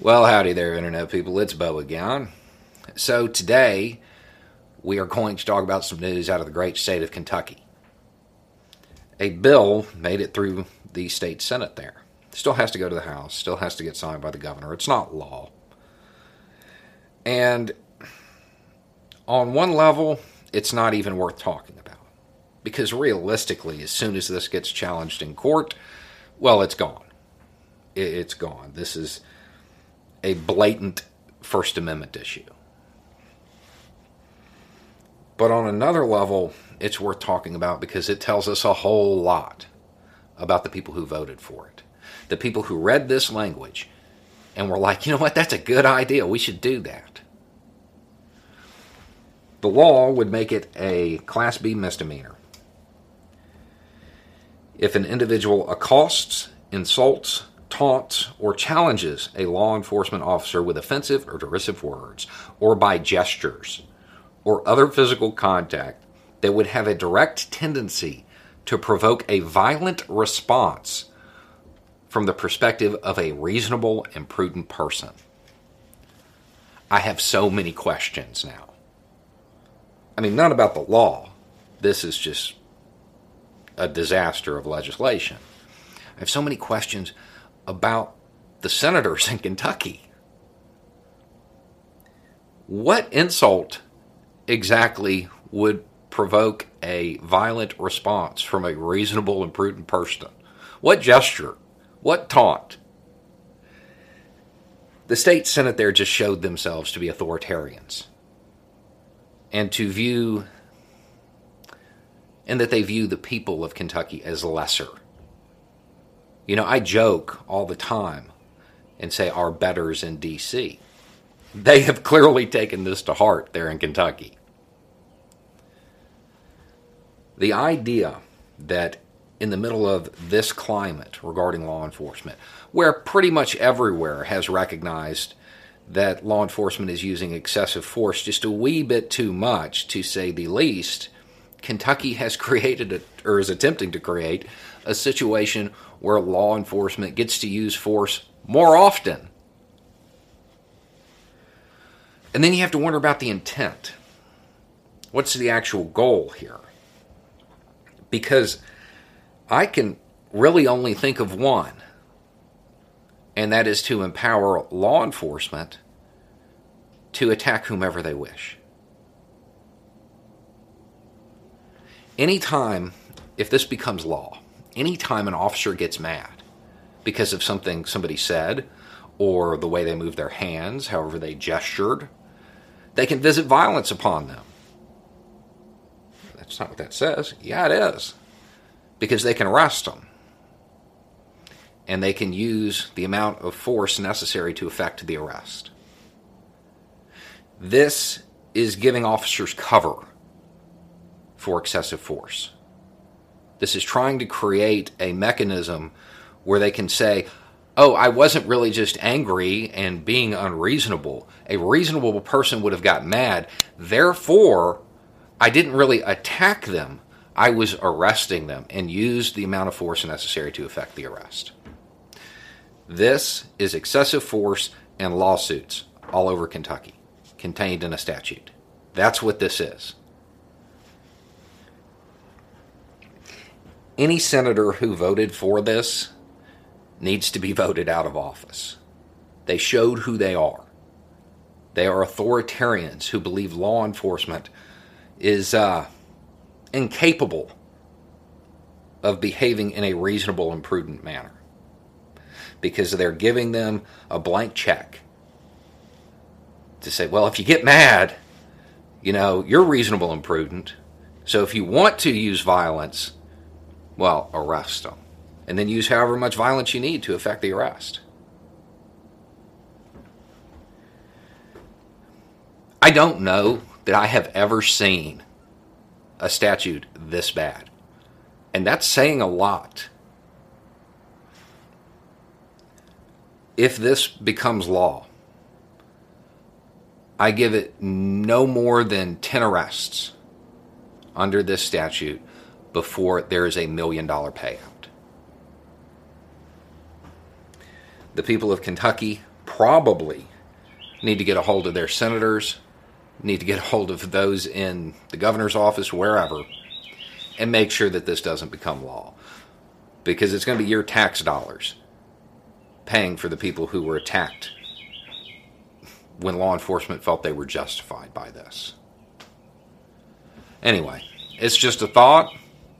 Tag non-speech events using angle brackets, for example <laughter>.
Well, howdy there, Internet people. It's Bo again. So, today we are going to talk about some news out of the great state of Kentucky. A bill made it through the state Senate there. Still has to go to the House, still has to get signed by the governor. It's not law. And on one level, it's not even worth talking about. Because realistically, as soon as this gets challenged in court, well, it's gone. It's gone. This is a blatant First Amendment issue. But on another level, it's worth talking about because it tells us a whole lot about the people who voted for it. The people who read this language and were like, you know what, that's a good idea. We should do that. The law would make it a Class B misdemeanor. If an individual accosts, insults, taunts, or challenges a law enforcement officer with offensive or derisive words, or by gestures, or other physical contact that would have a direct tendency to provoke a violent response from the perspective of a reasonable and prudent person. I have so many questions now. I mean, not about the law. This is just a disaster of legislation. I have so many questions about the senators in Kentucky. What insult exactly would provoke a violent response from a reasonable and prudent person? What gesture? What taunt? The state senate there just showed themselves to be authoritarians and to view, and that they view the people of Kentucky as lesser you know, I joke all the time and say our betters in D.C. They have clearly taken this to heart there in Kentucky. The idea that in the middle of this climate regarding law enforcement, where pretty much everywhere has recognized that law enforcement is using excessive force just a wee bit too much, to say the least, Kentucky has <laughs> created a, or is attempting to create a situation where law enforcement gets to use force more often. And then you have to wonder about the intent. What's the actual goal here? Because I can really only think of one, and that is to empower law enforcement to attack whomever they wish. Anytime, if this becomes law, anytime an officer gets mad because of something somebody said or the way they move their hands, however they gestured, they can visit violence upon them. That's not what that says. Yeah, it is. Because they can arrest them. And they can use the amount of force necessary to effect the arrest. This is giving officers cover for excessive force. This is trying to create a mechanism where they can say, oh, I wasn't really just angry and being unreasonable. A reasonable person would have got mad. Therefore, I didn't really attack them. I was arresting them and used the amount of force necessary to effect the arrest. This is excessive force and lawsuits all over Kentucky, contained in a statute. That's what this is. Any senator who voted for this needs to be voted out of office. They showed who they are. They are authoritarians who believe law enforcement is uh, incapable of behaving in a reasonable and prudent manner because they're giving them a blank check to say, well, if you get mad, you know, you're reasonable and prudent. So if you want to use violence, well, arrest them. And then use however much violence you need to effect the arrest. I don't know that I have ever seen a statute this bad. And that's saying a lot. If this becomes law, I give it no more than 10 arrests under this statute before there is a million dollar payout. The people of Kentucky probably need to get a hold of their senators, need to get a hold of those in the governor's office, wherever, and make sure that this doesn't become law. Because it's going to be your tax dollars paying for the people who were attacked when law enforcement felt they were justified by this. Anyway, it's just a thought.